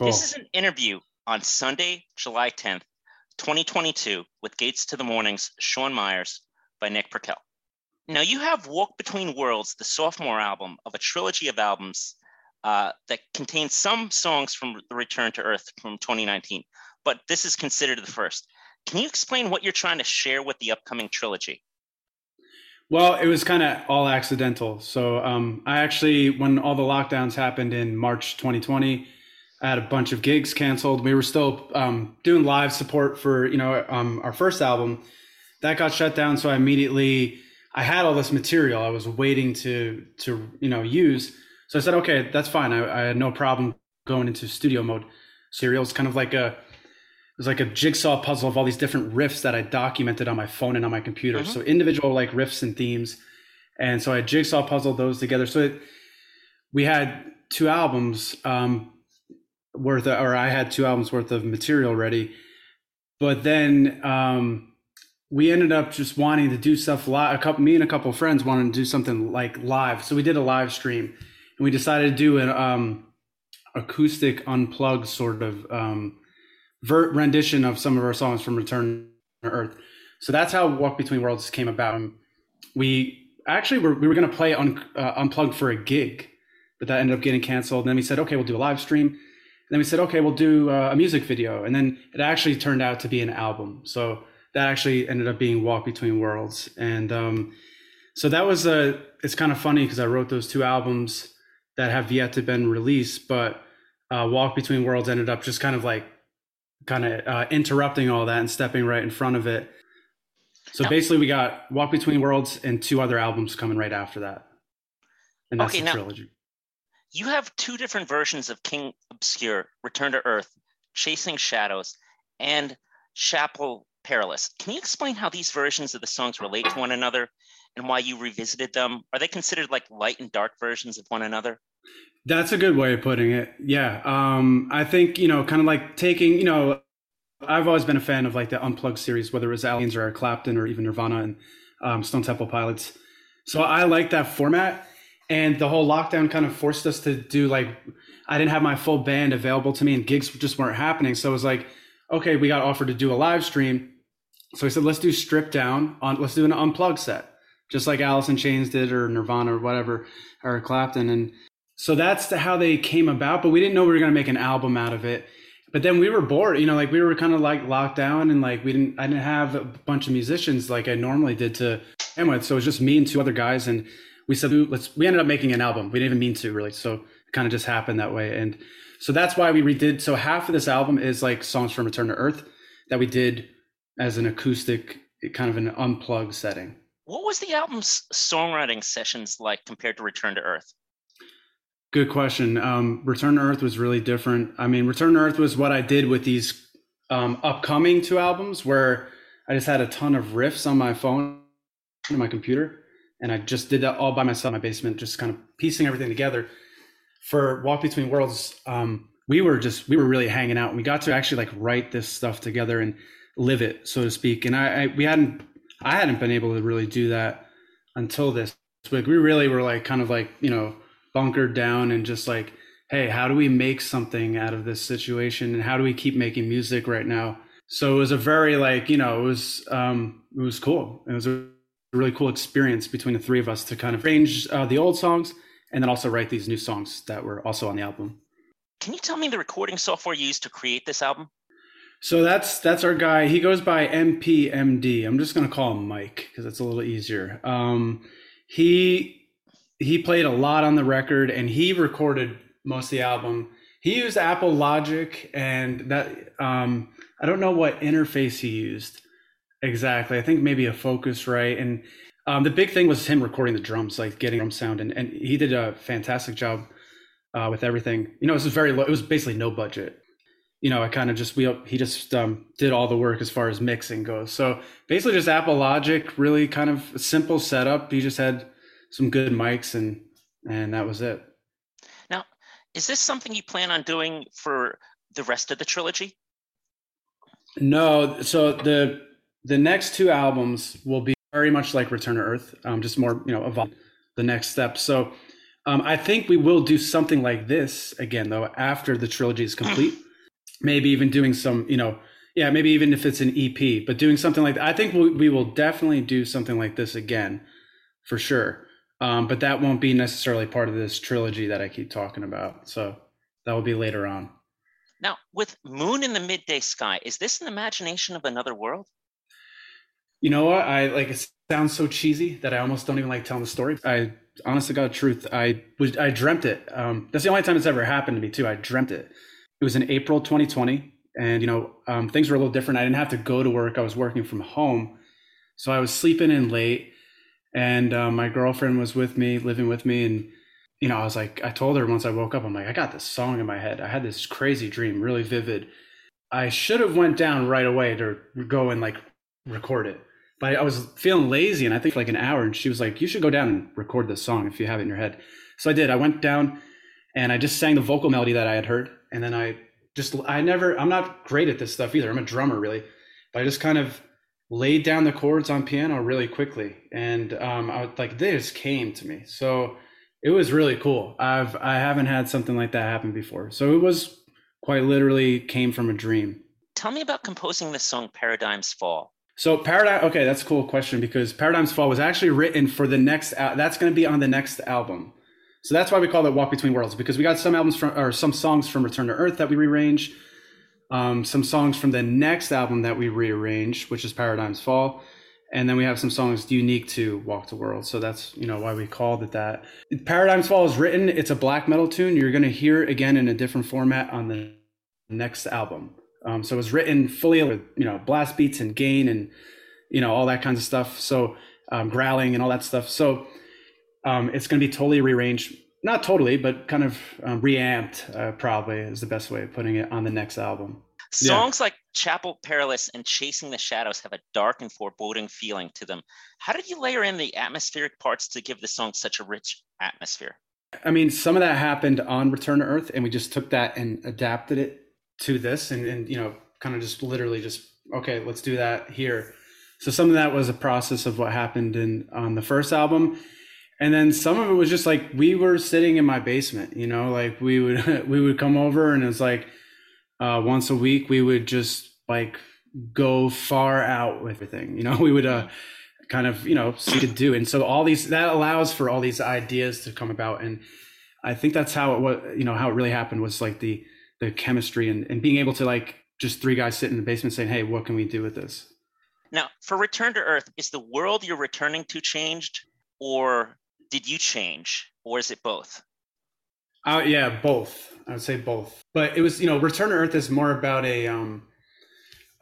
Cool. This is an interview on Sunday, July 10th, 2022, with Gates of the Morning's Sean Myers by Nick Perkel. Now, you have Walk Between Worlds, the sophomore album of a trilogy of albums uh, that contains some songs from The Return to Earth from 2019, but this is considered the first. Can you explain what you're trying to share with the upcoming trilogy? Well, it was kind of all accidental. So um, I actually, when all the lockdowns happened in March 2020, I had a bunch of gigs canceled. We were still um, doing live support for you know um, our first album. That got shut down, so I immediately I had all this material I was waiting to to you know use. So I said, okay, that's fine. I, I had no problem going into studio mode. Serial is kind of like a it was like a jigsaw puzzle of all these different riffs that I documented on my phone and on my computer. Mm-hmm. So individual like riffs and themes. And so I jigsaw puzzled those together. So it, we had two albums um, worth, of, or I had two albums worth of material ready. But then um, we ended up just wanting to do stuff live. A couple, me and a couple friends wanted to do something like live. So we did a live stream, and we decided to do an um, acoustic unplugged sort of um, rendition of some of our songs from Return to Earth. So that's how Walk Between Worlds came about. We actually were we were going to play un, uh, unplugged for a gig, but that ended up getting canceled. And then we said, okay, we'll do a live stream. And then we said, okay, we'll do uh, a music video. And then it actually turned out to be an album. So that actually ended up being Walk Between Worlds. And um, so that was a. It's kind of funny because I wrote those two albums that have yet to been released, but uh, Walk Between Worlds ended up just kind of like kind of uh, interrupting all that and stepping right in front of it. So now, basically, we got Walk Between Worlds and two other albums coming right after that, and that's okay, the now, trilogy. You have two different versions of King Obscure, Return to Earth, Chasing Shadows, and Chapel Perilous. Can you explain how these versions of the songs relate to one another and why you revisited them? Are they considered like light and dark versions of one another? That's a good way of putting it. Yeah. Um, I think, you know, kind of like taking, you know, I've always been a fan of like the Unplugged series, whether it was Aliens or Eric Clapton or even Nirvana and um, Stone Temple Pilots. So I like that format. And the whole lockdown kind of forced us to do like, I didn't have my full band available to me and gigs just weren't happening. So it was like, okay, we got offered to do a live stream. So I said, let's do strip down on, let's do an unplugged set, just like Alice in Chains did or Nirvana or whatever, or Clapton. And so that's how they came about but we didn't know we were going to make an album out of it but then we were bored you know like we were kind of like locked down and like we didn't i didn't have a bunch of musicians like i normally did to end with so it was just me and two other guys and we said let's we ended up making an album. We didn't even mean to really. So it kind of just happened that way. And so that's why we redid so half of this album is like songs from return to earth that we did as an acoustic kind of an unplugged setting. What was the album's songwriting sessions like compared to return to earth? Good question. Um, Return to Earth was really different. I mean, Return to Earth was what I did with these um, upcoming two albums, where I just had a ton of riffs on my phone and my computer, and I just did that all by myself in my basement, just kind of piecing everything together. For Walk Between Worlds, um, we were just we were really hanging out, and we got to actually like write this stuff together and live it, so to speak. And I, I we hadn't I hadn't been able to really do that until this week. We really were like kind of like you know bunkered down and just like, hey, how do we make something out of this situation and how do we keep making music right now? So it was a very like, you know, it was um it was cool. It was a really cool experience between the three of us to kind of arrange uh, the old songs and then also write these new songs that were also on the album. Can you tell me the recording software you used to create this album? So that's that's our guy. He goes by MPMD. I'm just gonna call him Mike because it's a little easier. Um, he he played a lot on the record and he recorded most of the album. He used Apple Logic and that um, I don't know what interface he used exactly. I think maybe a Focusrite? and um, the big thing was him recording the drums, like getting drum sound, and, and he did a fantastic job uh, with everything. You know, it was very low. It was basically no budget. You know, I kind of just we he just um, did all the work as far as mixing goes. So basically, just Apple Logic, really kind of simple setup. He just had some good mics and and that was it. Now, is this something you plan on doing for the rest of the trilogy? No, so the the next two albums will be very much like Return to Earth, um, just more you know evolve the next step. So Um, I think we will do something like this again, though, after the trilogy is complete. maybe even doing some, you know, yeah, maybe even if it's an EP, but doing something like that. I think we, we will definitely do something like this again, for sure. Um, but that won't be necessarily part of this trilogy that I keep talking about. So that will be later on. Now, with Moon in the Midday Sky, is this an imagination of another world? You know what? I like it sounds so cheesy that I almost don't even like telling the story. I honestly got truth. I was I dreamt it. Um, that's the only time it's ever happened to me too. I dreamt it. It was in April 2020, and you know um, things were a little different. I didn't have to go to work. I was working from home, so I was sleeping in late, and uh, my girlfriend was with me, living with me, and you know I was like, I told her once I woke up, I'm like, I got this song in my head. I had this crazy dream, really vivid. I should have went down right away to go and like record it but I was feeling lazy and I think for like an hour and she was like, you should go down and record this song if you have it in your head. So I did. I went down and I just sang the vocal melody that I had heard. And then I just, I never, I'm not great at this stuff either. I'm a drummer really, but I just kind of laid down the chords on piano really quickly. And um, I was like, this came to me. So it was really cool. I've, I haven't had something like that happen before. So it was quite literally came from a dream. Tell me about composing the song Paradigms Fall. So paradigm. Okay, that's a cool question because Paradigms Fall was actually written for the next. that's going to be on the next album. So that's why we call it Walk Between Worlds because we got some albums from or some songs from Return to Earth that we rearrange, um, some songs from the next album that we rearrange, which is Paradigms Fall, and then we have some songs unique to Walk to World. So that's you know why we called it that. Paradigms Fall is written. It's a black metal tune. You're going to hear it again in a different format on the next album. Um, so it was written fully with you know blast beats and gain and you know all that kinds of stuff. So um, growling and all that stuff. So um, it's going to be totally rearranged, not totally, but kind of um, reamped. Uh, probably is the best way of putting it on the next album. Songs yeah. like Chapel Perilous and Chasing the Shadows have a dark and foreboding feeling to them. How did you layer in the atmospheric parts to give the song such a rich atmosphere? I mean, some of that happened on Return to Earth, and we just took that and adapted it to this and, and you know kind of just literally just okay let's do that here. So some of that was a process of what happened in on the first album. And then some of it was just like we were sitting in my basement you know like we would we would come over and it was like uh, once a week we would just like go far out with everything you know we would uh kind of you know see to do. And so all these that allows for all these ideas to come about. And i think that's how it was you know how it really happened was like the the chemistry and, and being able to like just three guys sit in the basement saying, Hey, what can we do with this? Now, for Return to Earth, is the world you're returning to changed or did you change or is it both? Uh, yeah, both. I would say both. But it was, you know, Return to Earth is more about a um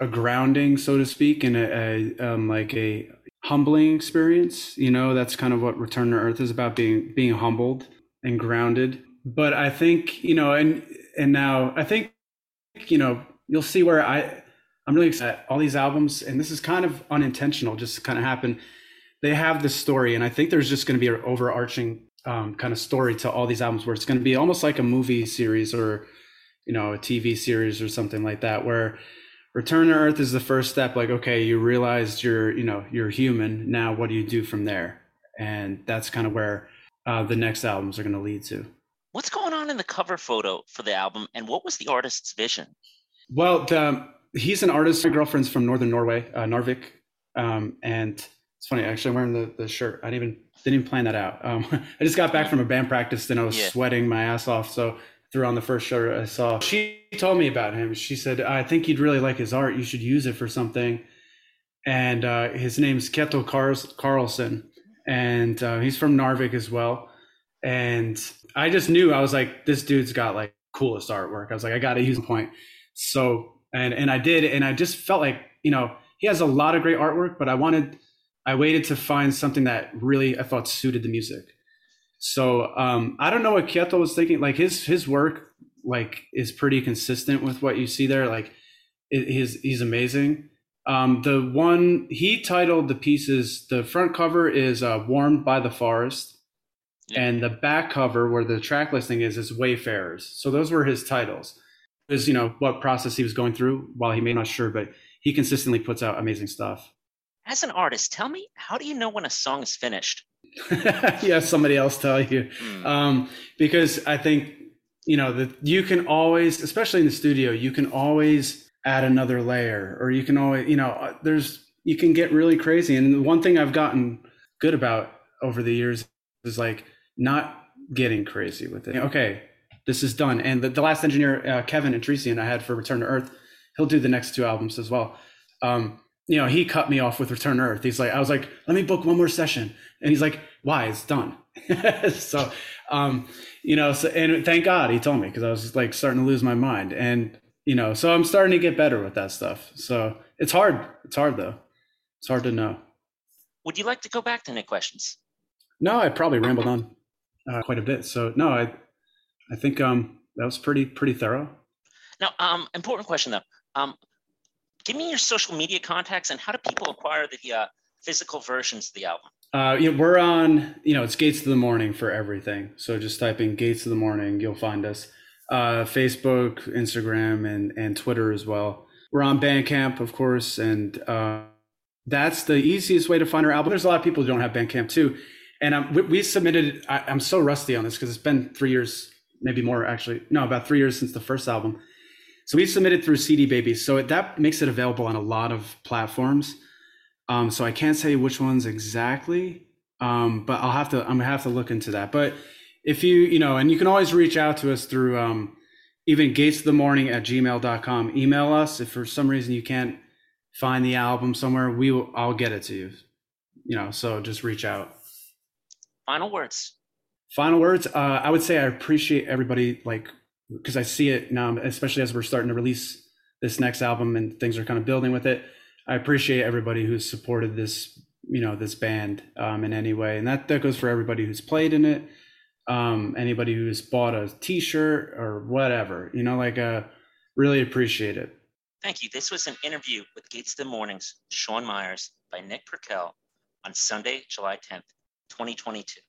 a grounding, so to speak, and a, a um, like a humbling experience. You know, that's kind of what Return to Earth is about being being humbled and grounded. But I think, you know, and and now I think you know you'll see where I I'm really excited. All these albums, and this is kind of unintentional, just kind of happen. They have this story, and I think there's just going to be an overarching um, kind of story to all these albums, where it's going to be almost like a movie series or you know a TV series or something like that, where Return to Earth is the first step. Like, okay, you realized you're you know you're human. Now, what do you do from there? And that's kind of where uh, the next albums are going to lead to. What's going on in the cover photo for the album, and what was the artist's vision? Well, the, he's an artist. My girlfriend's from northern Norway, uh, Narvik, um, and it's funny. Actually, I'm wearing the, the shirt. I didn't even didn't even plan that out. Um, I just got back from a band practice and I was yeah. sweating my ass off. So threw on the first shirt I saw. She told me about him. She said, "I think you'd really like his art. You should use it for something." And uh, his name's Ketil Carlson, and uh, he's from Narvik as well. And I just knew I was like, this dude's got like coolest artwork. I was like, I got to use point. So, and, and I did. And I just felt like, you know, he has a lot of great artwork, but I wanted, I waited to find something that really I thought suited the music. So, um, I don't know what Ketil was thinking. Like his, his work, like is pretty consistent with what you see there. Like it, he's, he's amazing. Um, the one he titled the pieces, the front cover is uh, Warmed by the Forest and the back cover where the track listing is is Wayfarers. So those were his titles. Is you know what process he was going through while he may not sure, but he consistently puts out amazing stuff. As an artist, tell me how do you know when a song is finished? yeah, somebody else tell you. Mm. Um, because I think, you know, that you can always, especially in the studio, you can always add another layer or you can always, you know, there's, you can get really crazy. And the one thing I've gotten good about over the years is like not getting crazy with it. Okay, this is done. And the, the last engineer, uh, Kevin and Tracy and I had for Return to Earth, he'll do the next two albums as well. Um, you know, he cut me off with Return to Earth. He's like, I was like, let me book one more session. And he's like, why? It's done. so, um, you know, so, and thank God he told me because I was like starting to lose my mind. And, you know, so I'm starting to get better with that stuff. So it's hard. It's hard though. It's hard to know. Would you like to go back to any questions? No, I probably rambled on uh, quite a bit. So no, I, I think um, that was pretty pretty thorough. Now, um, important question though. Um, give me your social media contacts and how do people acquire the uh, physical versions of the album? Uh, you know, we're on, you know, it's Gates of the Morning for everything. So just type in Gates of the Morning, you'll find us. Uh, Facebook, Instagram, and and Twitter as well. We're on Bandcamp, of course, and uh, that's the easiest way to find our album. There's a lot of people who don't have Bandcamp too, and um, we, we, submitted. I, I'm so rusty on this because it's been three years, maybe more actually. No, about three years since the first album. So we submitted through CD Baby. So that makes it available on a lot of platforms. Um, so I can't say which ones exactly, um, but I'll have to. I'm gonna have to look into that. But if you, you know, and you can always reach out to us through um, even gates of the morning at gmail.com. Email us if for some reason you can't find the album somewhere. We will. I'll get it to you. You know, so just reach out. Final words. Final words. Uh, I would say I appreciate everybody like because I see it now, especially as we're starting to release this next album and things are kind of building with it. I appreciate everybody who's supported this, you know, this band um, in any way, and that that goes for everybody who's played in it, um, anybody who's bought a T-shirt or whatever. You know, like uh, really appreciate it. Thank you. This was an interview with Gates the Mornings, Sean Myers by Nick Purkell on Sunday, July 10th, 2022.